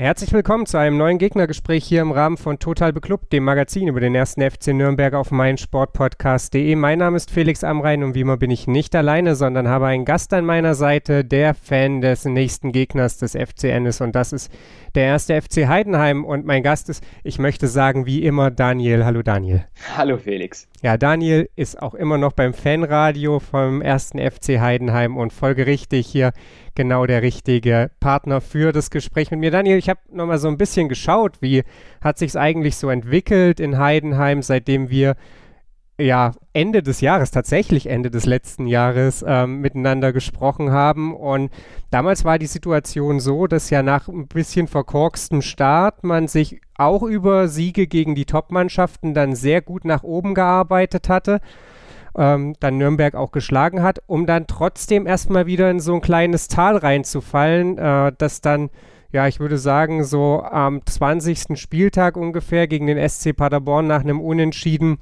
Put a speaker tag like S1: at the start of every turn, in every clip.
S1: Herzlich willkommen zu einem neuen Gegnergespräch hier im Rahmen von Total Beklubbt, dem Magazin über den ersten FC Nürnberg auf meinsportpodcast.de. Mein Name ist Felix Amrein und wie immer bin ich nicht alleine, sondern habe einen Gast an meiner Seite, der Fan des nächsten Gegners des FCN ist und das ist der erste FC Heidenheim und mein Gast ist, ich möchte sagen, wie immer Daniel. Hallo Daniel.
S2: Hallo Felix.
S1: Ja, Daniel ist auch immer noch beim Fanradio vom ersten FC Heidenheim und folgerichtig hier genau der richtige Partner für das Gespräch mit mir. Daniel, ich habe nochmal so ein bisschen geschaut, wie hat sich es eigentlich so entwickelt in Heidenheim, seitdem wir ja Ende des Jahres, tatsächlich Ende des letzten Jahres ähm, miteinander gesprochen haben. Und damals war die Situation so, dass ja nach ein bisschen verkorkstem Start man sich auch über Siege gegen die Top-Mannschaften dann sehr gut nach oben gearbeitet hatte ähm, dann Nürnberg auch geschlagen hat, um dann trotzdem erstmal wieder in so ein kleines Tal reinzufallen, äh, das dann, ja, ich würde sagen, so am 20. Spieltag ungefähr gegen den SC Paderborn nach einem Unentschieden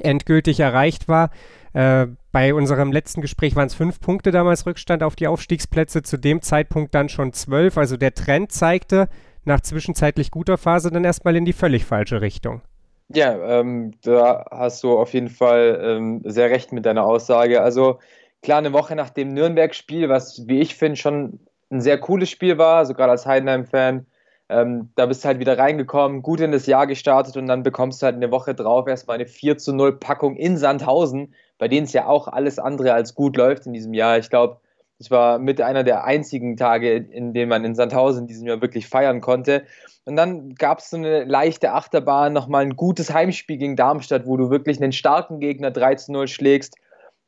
S1: endgültig erreicht war. Äh, bei unserem letzten Gespräch waren es fünf Punkte damals Rückstand auf die Aufstiegsplätze, zu dem Zeitpunkt dann schon zwölf. Also der Trend zeigte nach zwischenzeitlich guter Phase dann erstmal in die völlig falsche Richtung.
S2: Ja, ähm, da hast du auf jeden Fall ähm, sehr recht mit deiner Aussage. Also klar, eine Woche nach dem Nürnberg-Spiel, was wie ich finde schon ein sehr cooles Spiel war, also gerade als Heidenheim-Fan, ähm, da bist du halt wieder reingekommen, gut in das Jahr gestartet und dann bekommst du halt eine Woche drauf erstmal eine 4 zu 0 Packung in Sandhausen, bei denen es ja auch alles andere als gut läuft in diesem Jahr. Ich glaube, das war mit einer der einzigen Tage, in denen man in Sandhausen in diesem Jahr wirklich feiern konnte. Und dann gab es so eine leichte Achterbahn, nochmal ein gutes Heimspiel gegen Darmstadt, wo du wirklich einen starken Gegner 3 zu 0 schlägst.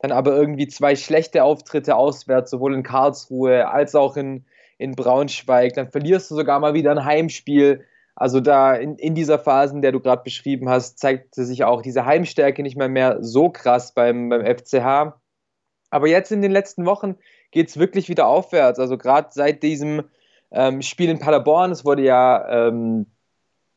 S2: Dann aber irgendwie zwei schlechte Auftritte auswärts, sowohl in Karlsruhe als auch in, in Braunschweig. Dann verlierst du sogar mal wieder ein Heimspiel. Also da in, in dieser Phase, in der du gerade beschrieben hast, zeigte sich auch diese Heimstärke nicht mehr, mehr so krass beim, beim FCH. Aber jetzt in den letzten Wochen geht es wirklich wieder aufwärts. Also gerade seit diesem ähm, Spiel in Paderborn, es wurde ja ähm,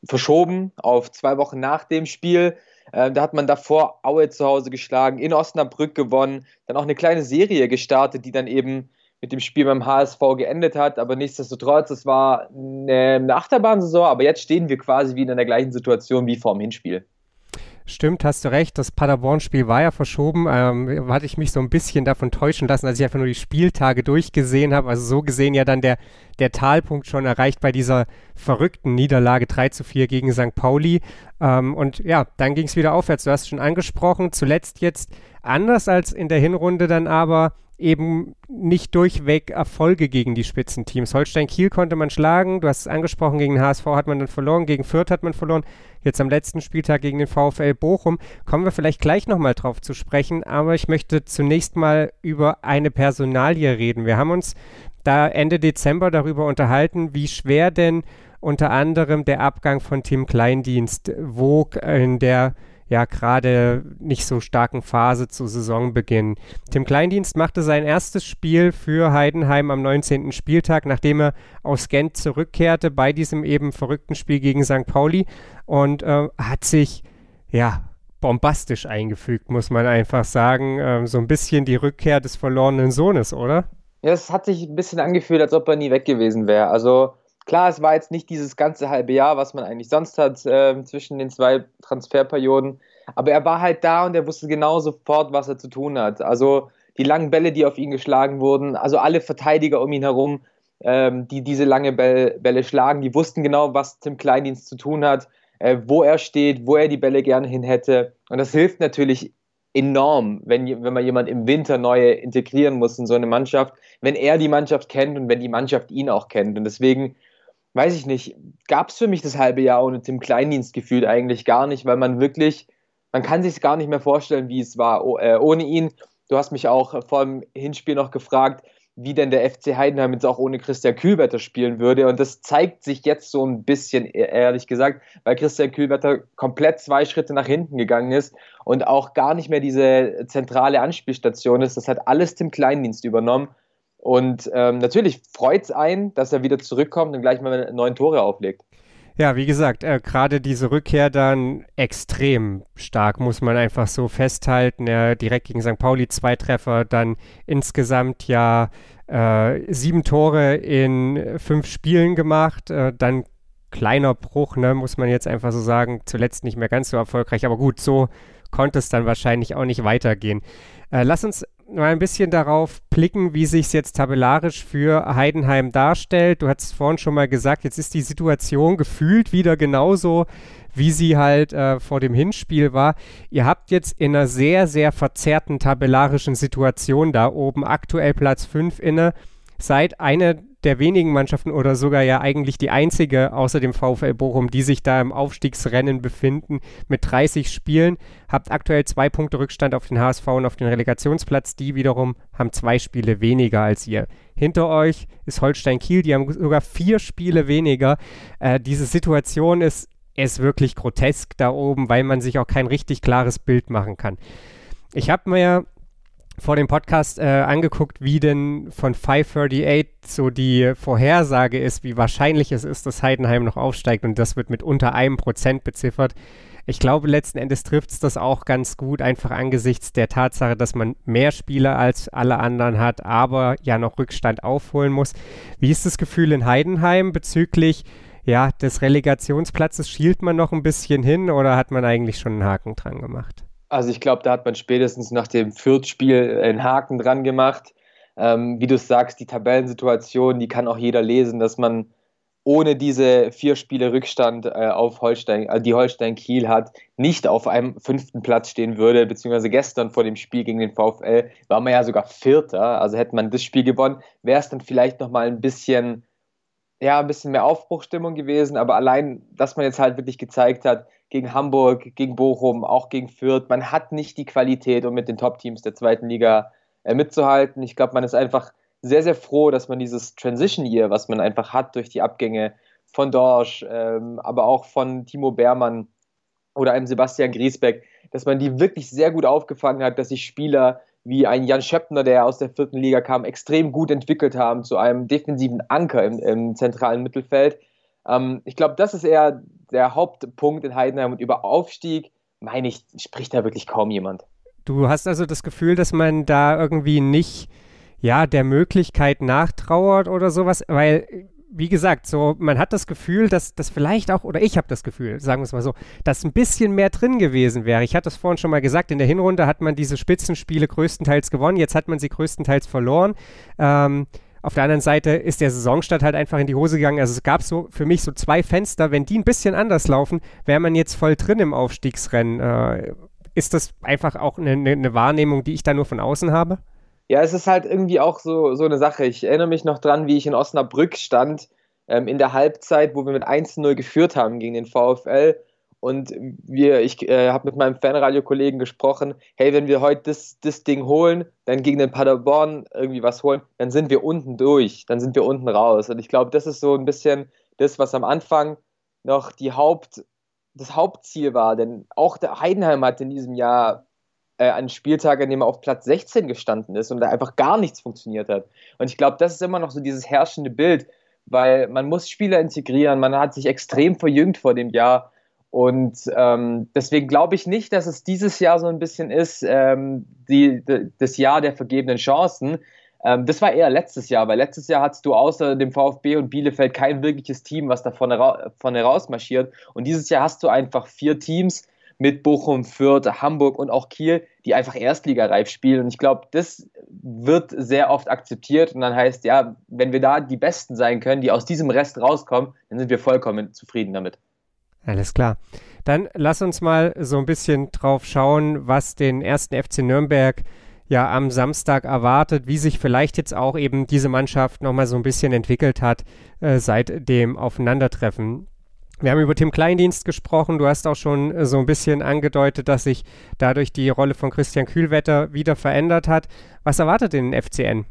S2: verschoben auf zwei Wochen nach dem Spiel. Äh, da hat man davor Aue zu Hause geschlagen, in Osnabrück gewonnen, dann auch eine kleine Serie gestartet, die dann eben mit dem Spiel beim HSV geendet hat. Aber nichtsdestotrotz, es war eine, Achterbahnsaison, aber jetzt stehen wir quasi wieder in der gleichen Situation wie vor dem Hinspiel.
S1: Stimmt, hast du recht. Das Paderborn-Spiel war ja verschoben. Ähm, hatte ich mich so ein bisschen davon täuschen lassen, als ich einfach nur die Spieltage durchgesehen habe. Also so gesehen ja dann der, der Talpunkt schon erreicht bei dieser verrückten Niederlage 3 zu 4 gegen St. Pauli. Ähm, und ja, dann ging es wieder aufwärts. Du hast es schon angesprochen. Zuletzt jetzt anders als in der Hinrunde dann aber eben nicht durchweg Erfolge gegen die Spitzenteams. Holstein Kiel konnte man schlagen, du hast es angesprochen, gegen den HSV hat man dann verloren, gegen Fürth hat man verloren, jetzt am letzten Spieltag gegen den VfL Bochum. Kommen wir vielleicht gleich nochmal drauf zu sprechen, aber ich möchte zunächst mal über eine Personalie reden. Wir haben uns da Ende Dezember darüber unterhalten, wie schwer denn unter anderem der Abgang von Tim Kleindienst wog in der ja gerade nicht so starken Phase zu Saisonbeginn. Tim Kleindienst machte sein erstes Spiel für Heidenheim am 19. Spieltag, nachdem er aus Gent zurückkehrte bei diesem eben verrückten Spiel gegen St. Pauli und äh, hat sich ja bombastisch eingefügt, muss man einfach sagen. Ähm, so ein bisschen die Rückkehr des verlorenen Sohnes, oder?
S2: Ja, es hat sich ein bisschen angefühlt, als ob er nie weg gewesen wäre. Also Klar, es war jetzt nicht dieses ganze halbe Jahr, was man eigentlich sonst hat äh, zwischen den zwei Transferperioden, aber er war halt da und er wusste genau sofort, was er zu tun hat. Also die langen Bälle, die auf ihn geschlagen wurden, also alle Verteidiger um ihn herum, ähm, die diese lange Bälle, Bälle, schlagen, die wussten genau, was Tim Kleindienst zu tun hat, äh, wo er steht, wo er die Bälle gerne hin hätte. Und das hilft natürlich enorm, wenn, wenn man jemand im Winter neu integrieren muss in so eine Mannschaft, wenn er die Mannschaft kennt und wenn die Mannschaft ihn auch kennt. Und deswegen weiß ich nicht, gab es für mich das halbe Jahr ohne Tim Kleindienst gefühlt eigentlich gar nicht, weil man wirklich, man kann sich gar nicht mehr vorstellen, wie es war oh, äh, ohne ihn. Du hast mich auch vor dem Hinspiel noch gefragt, wie denn der FC Heidenheim jetzt auch ohne Christian Kühlwetter spielen würde. Und das zeigt sich jetzt so ein bisschen, e-, ehrlich gesagt, weil Christian Kühlwetter komplett zwei Schritte nach hinten gegangen ist und auch gar nicht mehr diese zentrale Anspielstation ist. Das hat alles Tim Kleindienst übernommen. Und ähm, natürlich freut es einen, dass er wieder zurückkommt und gleich mal neun Tore auflegt.
S1: Ja, wie gesagt, äh, gerade diese Rückkehr dann extrem stark, muss man einfach so festhalten. Er direkt gegen St. Pauli zwei Treffer, dann insgesamt ja äh, sieben Tore in fünf Spielen gemacht, äh, dann kleiner Bruch, ne, muss man jetzt einfach so sagen. Zuletzt nicht mehr ganz so erfolgreich, aber gut, so konnte es dann wahrscheinlich auch nicht weitergehen. Äh, lass uns mal ein bisschen darauf blicken, wie sich es jetzt tabellarisch für Heidenheim darstellt. Du hast vorhin schon mal gesagt, jetzt ist die Situation gefühlt wieder genauso, wie sie halt äh, vor dem Hinspiel war. Ihr habt jetzt in einer sehr, sehr verzerrten tabellarischen Situation da oben aktuell Platz 5 inne. Seid eine der wenigen Mannschaften oder sogar ja eigentlich die einzige außer dem VfL Bochum, die sich da im Aufstiegsrennen befinden mit 30 Spielen. Habt aktuell zwei Punkte Rückstand auf den HSV und auf den Relegationsplatz. Die wiederum haben zwei Spiele weniger als ihr. Hinter euch ist Holstein Kiel, die haben sogar vier Spiele weniger. Äh, diese Situation ist, ist wirklich grotesk da oben, weil man sich auch kein richtig klares Bild machen kann. Ich habe mir vor dem Podcast äh, angeguckt, wie denn von 538 so die Vorhersage ist, wie wahrscheinlich es ist, dass Heidenheim noch aufsteigt und das wird mit unter einem Prozent beziffert. Ich glaube, letzten Endes trifft es das auch ganz gut, einfach angesichts der Tatsache, dass man mehr Spieler als alle anderen hat, aber ja noch Rückstand aufholen muss. Wie ist das Gefühl in Heidenheim bezüglich ja, des Relegationsplatzes? Schielt man noch ein bisschen hin oder hat man eigentlich schon einen Haken dran gemacht?
S2: Also ich glaube, da hat man spätestens nach dem Fürth-Spiel einen Haken dran gemacht. Ähm, wie du sagst, die Tabellensituation, die kann auch jeder lesen, dass man ohne diese vier Spiele Rückstand äh, auf Holstein, äh, die Holstein Kiel hat, nicht auf einem fünften Platz stehen würde, beziehungsweise gestern vor dem Spiel gegen den VfL war man ja sogar Vierter. Also hätte man das Spiel gewonnen, wäre es dann vielleicht nochmal ein bisschen, ja, ein bisschen mehr Aufbruchstimmung gewesen. Aber allein, dass man jetzt halt wirklich gezeigt hat, gegen Hamburg, gegen Bochum, auch gegen Fürth. Man hat nicht die Qualität, um mit den Top-Teams der zweiten Liga äh, mitzuhalten. Ich glaube, man ist einfach sehr, sehr froh, dass man dieses Transition Year, was man einfach hat durch die Abgänge von Dorsch, ähm, aber auch von Timo Beermann oder einem Sebastian Griesbeck, dass man die wirklich sehr gut aufgefangen hat, dass sich Spieler wie ein Jan Schöppner, der aus der vierten Liga kam, extrem gut entwickelt haben zu einem defensiven Anker im, im zentralen Mittelfeld. Ähm, ich glaube, das ist eher der Hauptpunkt in Heidenheim und über Aufstieg, meine ich, spricht da wirklich kaum jemand.
S1: Du hast also das Gefühl, dass man da irgendwie nicht, ja, der Möglichkeit nachtrauert oder sowas, weil wie gesagt, so man hat das Gefühl, dass das vielleicht auch, oder ich habe das Gefühl, sagen wir es mal so, dass ein bisschen mehr drin gewesen wäre. Ich hatte es vorhin schon mal gesagt, in der Hinrunde hat man diese Spitzenspiele größtenteils gewonnen, jetzt hat man sie größtenteils verloren. Ähm, auf der anderen Seite ist der Saisonstart halt einfach in die Hose gegangen. Also es gab so für mich so zwei Fenster. Wenn die ein bisschen anders laufen, wäre man jetzt voll drin im Aufstiegsrennen. Äh, ist das einfach auch eine, eine, Wahrnehmung, die ich da nur von außen habe?
S2: Ja, es ist halt irgendwie auch so, so eine Sache. Ich erinnere mich noch dran, wie ich in Osnabrück stand ähm, in der Halbzeit, wo wir mit 1-0 geführt haben gegen den VfL und wir, ich äh, habe mit meinem Fanradio-Kollegen gesprochen, hey, wenn wir heute das, das Ding holen, dann gegen den Paderborn irgendwie was holen, dann sind wir unten durch, dann sind wir unten raus. Und ich glaube, das ist so ein bisschen das, was am Anfang noch die Haupt, das Hauptziel war. Denn auch der Heidenheim hat in diesem Jahr äh, einen Spieltag, an dem er auf Platz 16 gestanden ist und da einfach gar nichts funktioniert hat. Und ich glaube, das ist immer noch so dieses herrschende Bild, weil man muss Spieler integrieren, man hat sich extrem verjüngt vor dem Jahr und ähm, deswegen glaube ich nicht, dass es dieses Jahr so ein bisschen ist, ähm, die, die, das Jahr der vergebenen Chancen. Ähm, das war eher letztes Jahr, weil letztes Jahr hattest du außer dem VfB und Bielefeld kein wirkliches Team, was da vorne, vorne rausmarschiert. Und dieses Jahr hast du einfach vier Teams mit Bochum, Fürth, Hamburg und auch Kiel, die einfach Erstligareif spielen. Und ich glaube, das wird sehr oft akzeptiert. Und dann heißt, ja, wenn wir da die Besten sein können, die aus diesem Rest rauskommen, dann sind wir vollkommen zufrieden damit.
S1: Alles klar. Dann lass uns mal so ein bisschen drauf schauen, was den ersten FC Nürnberg ja am Samstag erwartet, wie sich vielleicht jetzt auch eben diese Mannschaft nochmal so ein bisschen entwickelt hat äh, seit dem Aufeinandertreffen. Wir haben über Tim Kleindienst gesprochen. Du hast auch schon äh, so ein bisschen angedeutet, dass sich dadurch die Rolle von Christian Kühlwetter wieder verändert hat. Was erwartet den FCN?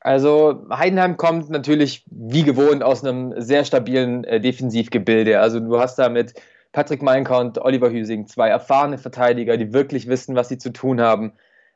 S2: Also Heidenheim kommt natürlich wie gewohnt aus einem sehr stabilen äh, Defensivgebilde. Also du hast da mit Patrick Meinker und Oliver Hüsing zwei erfahrene Verteidiger, die wirklich wissen, was sie zu tun haben.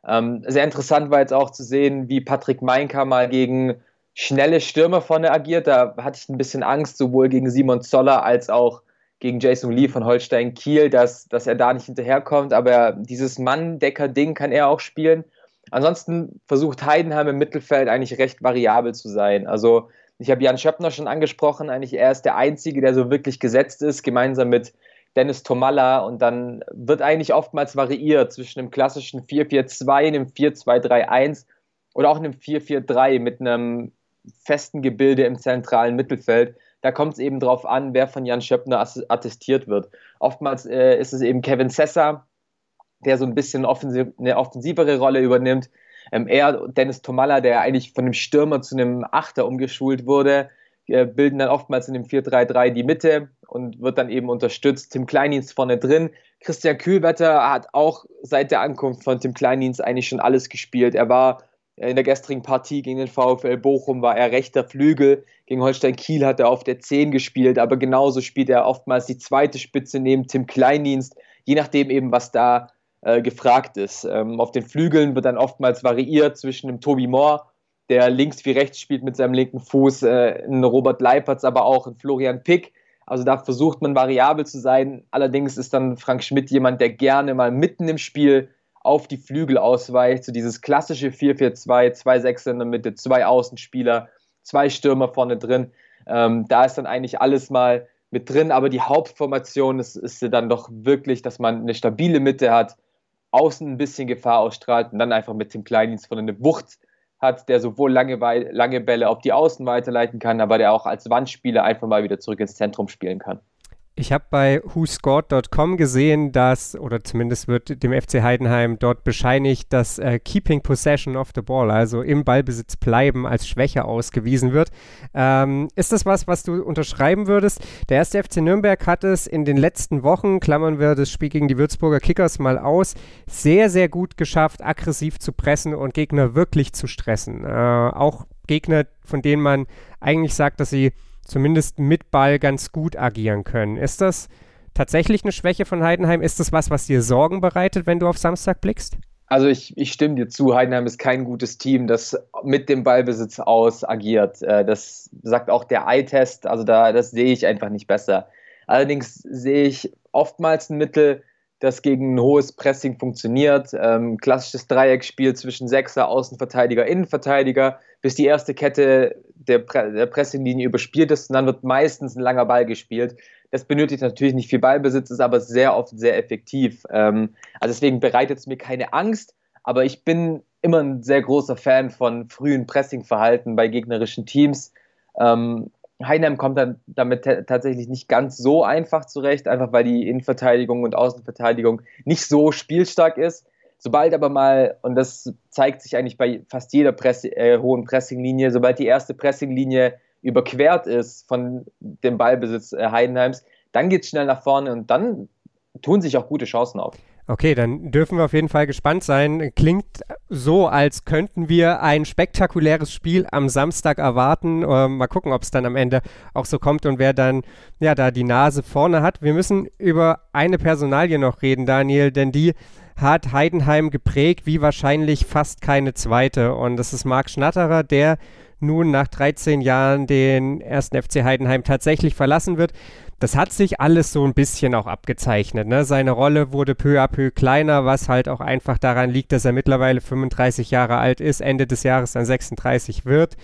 S2: Ähm, sehr interessant war jetzt auch zu sehen, wie Patrick Meinker mal gegen schnelle Stürmer vorne agiert. Da hatte ich ein bisschen Angst, sowohl gegen Simon Zoller als auch gegen Jason Lee von Holstein Kiel, dass, dass er da nicht hinterherkommt. Aber dieses Mann-Decker-Ding kann er auch spielen. Ansonsten versucht Heidenheim im Mittelfeld eigentlich recht variabel zu sein. Also ich habe Jan Schöppner schon angesprochen, eigentlich er ist der Einzige, der so wirklich gesetzt ist, gemeinsam mit Dennis Tomalla und dann wird eigentlich oftmals variiert zwischen einem klassischen 4-4-2, einem 4-2-3-1 oder auch einem 4-4-3 mit einem festen Gebilde im zentralen Mittelfeld. Da kommt es eben darauf an, wer von Jan Schöppner attestiert wird. Oftmals äh, ist es eben Kevin Sessa, der so ein bisschen offensiv, eine offensivere Rolle übernimmt. Ähm, er, Dennis Tomalla, der eigentlich von einem Stürmer zu einem Achter umgeschult wurde, äh, bilden dann oftmals in dem 4-3-3 die Mitte und wird dann eben unterstützt. Tim Kleindienst vorne drin. Christian Kühlwetter hat auch seit der Ankunft von Tim Kleindienst eigentlich schon alles gespielt. Er war in der gestrigen Partie gegen den VfL Bochum war er rechter Flügel. Gegen Holstein Kiel hat er auf der 10 gespielt, aber genauso spielt er oftmals die zweite Spitze neben Tim Kleindienst, je nachdem eben, was da äh, gefragt ist. Ähm, auf den Flügeln wird dann oftmals variiert zwischen dem Tobi Moore der links wie rechts spielt mit seinem linken Fuß, äh, ein Robert Leipertz, aber auch ein Florian Pick. Also da versucht man variabel zu sein. Allerdings ist dann Frank Schmidt jemand, der gerne mal mitten im Spiel auf die Flügel ausweicht. So dieses klassische 4-4-2, zwei Sechser in der Mitte, zwei Außenspieler, zwei Stürmer vorne drin. Ähm, da ist dann eigentlich alles mal mit drin, aber die Hauptformation ist, ist dann doch wirklich, dass man eine stabile Mitte hat, außen ein bisschen Gefahr ausstrahlt und dann einfach mit dem Kleindienst von eine Wucht hat, der sowohl lange, lange Bälle auf die Außen weiterleiten kann, aber der auch als Wandspieler einfach mal wieder zurück ins Zentrum spielen kann.
S1: Ich habe bei whoscored.com gesehen, dass, oder zumindest wird dem FC Heidenheim dort bescheinigt, dass äh, Keeping Possession of the Ball, also im Ballbesitz bleiben, als Schwäche ausgewiesen wird. Ähm, ist das was, was du unterschreiben würdest? Der erste FC Nürnberg hat es in den letzten Wochen, klammern wir das Spiel gegen die Würzburger Kickers mal aus, sehr, sehr gut geschafft, aggressiv zu pressen und Gegner wirklich zu stressen. Äh, auch Gegner, von denen man eigentlich sagt, dass sie zumindest mit Ball ganz gut agieren können. Ist das tatsächlich eine Schwäche von Heidenheim? Ist das was, was dir Sorgen bereitet, wenn du auf Samstag blickst?
S2: Also ich, ich stimme dir zu, Heidenheim ist kein gutes Team, das mit dem Ballbesitz aus agiert. Äh, das sagt auch der Eye-Test, also da, das sehe ich einfach nicht besser. Allerdings sehe ich oftmals ein Mittel, das gegen ein hohes Pressing funktioniert. Ähm, klassisches Dreieckspiel zwischen Sechser, Außenverteidiger, Innenverteidiger, bis die erste Kette der, Pre der Pressinglinie überspielt ist und dann wird meistens ein langer Ball gespielt. Das benötigt natürlich nicht viel Ballbesitz, ist aber sehr oft sehr effektiv. Ähm, also deswegen bereitet es mir keine Angst, aber ich bin immer ein sehr großer Fan von frühen Pressingverhalten bei gegnerischen Teams. Ähm, Heidenheim kommt dann damit tatsächlich nicht ganz so einfach zurecht, einfach weil die Innenverteidigung und Außenverteidigung nicht so spielstark ist. Sobald aber mal, und das zeigt sich eigentlich bei fast jeder Press äh, hohen Pressinglinie, sobald die erste Pressinglinie überquert ist von dem Ballbesitz äh, Heidenheims, dann geht es schnell nach vorne und dann tun sich auch gute Chancen auf.
S1: Okay, dann dürfen wir auf jeden Fall gespannt sein. Klingt so, als könnten wir ein spektakuläres Spiel am Samstag erwarten. Ähm, mal gucken, ob es dann am Ende auch so kommt und wer dann ja da die Nase vorne hat. Wir müssen über eine Personalie noch reden, Daniel, denn die hat Heidenheim geprägt wie wahrscheinlich fast keine zweite. Und das ist Marc Schnatterer, der nun nach 13 Jahren den ersten FC Heidenheim tatsächlich verlassen wird das hat sich alles so ein bisschen auch abgezeichnet. Ne? Seine Rolle wurde peu à peu kleiner, was halt auch einfach daran liegt, dass er mittlerweile 35 Jahre alt ist, Ende des Jahres dann 36 wird.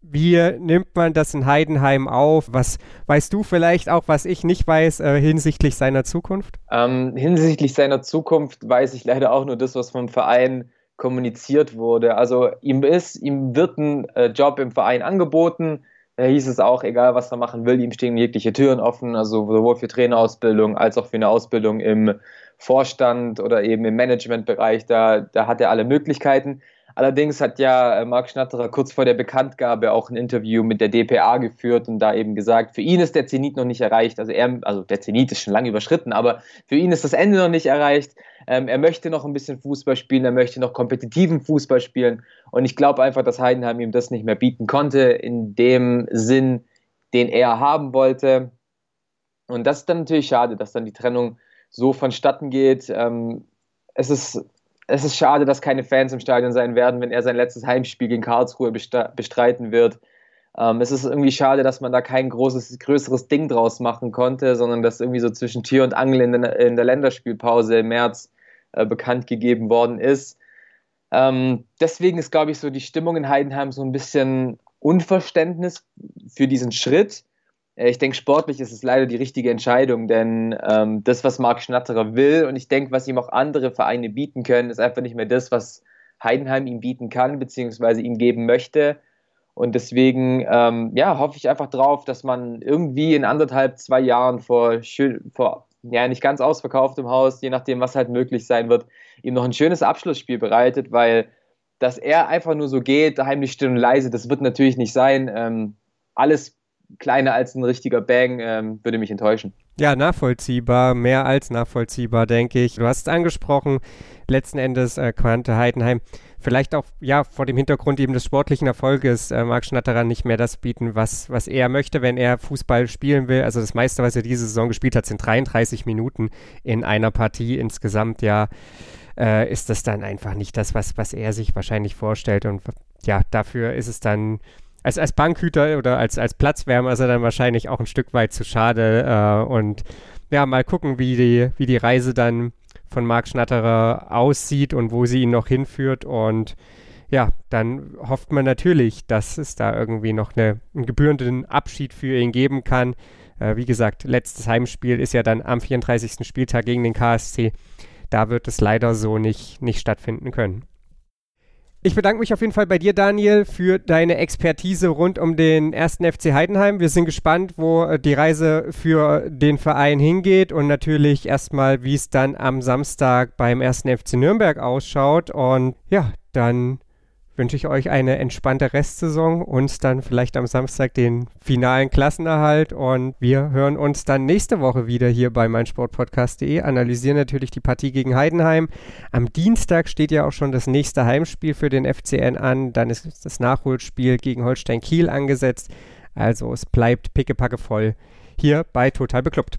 S1: Wie nimmt man das in Heidenheim auf? Was weißt du vielleicht auch, was ich nicht weiß, äh, hinsichtlich seiner Zukunft?
S2: Ähm, hinsichtlich seiner Zukunft weiß ich leider auch nur das, was vom Verein kommuniziert wurde. Also ihm ist, ihm wird ein äh, Job im Verein angeboten da hieß es auch, egal was er machen will, ihm stehen jegliche Türen offen, also sowohl für Trainerausbildung als auch für eine Ausbildung im Vorstand oder eben im Managementbereich, da, da hat er alle Möglichkeiten. Allerdings hat ja äh, Marc Schnatterer kurz vor der Bekanntgabe auch ein Interview mit der DPA geführt und da eben gesagt, für ihn ist der Zenit noch nicht erreicht. Also er, also der Zenit ist schon lange überschritten, aber für ihn ist das Ende noch nicht erreicht. Ähm, er möchte noch ein bisschen Fußball spielen, er möchte noch kompetitiven Fußball spielen und ich glaube einfach, dass Heidenheim ihm das nicht mehr bieten konnte in dem Sinn, den er haben wollte. Und das ist dann natürlich schade, dass dann die Trennung so vonstatten geht. Ähm, es ist es ist schade, dass keine Fans im Stadion sein werden, wenn er sein letztes Heimspiel gegen Karlsruhe bestreiten wird. Ähm, es ist irgendwie schade, dass man da kein großes, größeres Ding draus machen konnte, sondern dass irgendwie so zwischen Tür und Angel in der, in der Länderspielpause im März äh, bekannt gegeben worden ist. Ähm, deswegen ist, glaube ich, so die Stimmung in Heidenheim so ein bisschen Unverständnis für diesen Schritt. Äh, ich denke, sportlich ist es leider die richtige Entscheidung, denn ähm, das, was Marc Schnatterer will und ich denke, was ihm auch andere Vereine bieten können, ist einfach nicht mehr das, was Heidenheim ihm bieten kann, beziehungsweise ihm geben möchte. Und deswegen ähm, ja, hoffe ich einfach drauf, dass man irgendwie in anderthalb, zwei Jahren vor, vor ja, nicht ganz ausverkauftem Haus, je nachdem, was halt möglich sein wird, ihm noch ein schönes Abschlussspiel bereitet, weil dass er einfach nur so geht, heimlich still und leise, das wird natürlich nicht sein. Ähm, alles kleiner als ein richtiger Bang ähm, würde mich enttäuschen.
S1: Ja, nachvollziehbar, mehr als nachvollziehbar, denke ich. Du hast es angesprochen, letzten Endes äh, Quante Heidenheim vielleicht auch ja vor dem Hintergrund eben des sportlichen Erfolges äh, mag Schnatterer nicht mehr das bieten, was, was er möchte, wenn er Fußball spielen will. Also das meiste, was er diese Saison gespielt hat, sind 33 Minuten in einer Partie insgesamt. Ja, äh, ist das dann einfach nicht das, was, was er sich wahrscheinlich vorstellt. Und ja, dafür ist es dann als, als Bankhüter oder als, als Platzwärmer ist er dann wahrscheinlich auch ein Stück weit zu schade. Äh, und ja, mal gucken, wie die, wie die Reise dann von Marc Schnatterer aussieht und wo sie ihn noch hinführt. Und ja, dann hofft man natürlich, dass es da irgendwie noch eine, einen gebührenden Abschied für ihn geben kann. Äh, wie gesagt, letztes Heimspiel ist ja dann am 34. Spieltag gegen den KSC. Da wird es leider so nicht, nicht stattfinden können. Ich bedanke mich auf jeden Fall bei dir, Daniel, für deine Expertise rund um den ersten FC Heidenheim. Wir sind gespannt, wo äh, die Reise für den Verein hingeht und natürlich erstmal, wie es dann am Samstag beim ersten FC Nürnberg ausschaut. Und ja, dann wünsche ich euch eine entspannte Restsaison und dann vielleicht am Samstag den finalen Klassenerhalt. Und wir hören uns dann nächste Woche wieder hier bei meinsportpodcast.de, analysieren natürlich die Partie gegen Heidenheim. Am Dienstag steht ja auch schon das nächste Heimspiel für den FCN an. Dann ist das Nachholspiel gegen Holstein Kiel angesetzt. Also es bleibt pickepacke voll hier bei Total Beklubbt.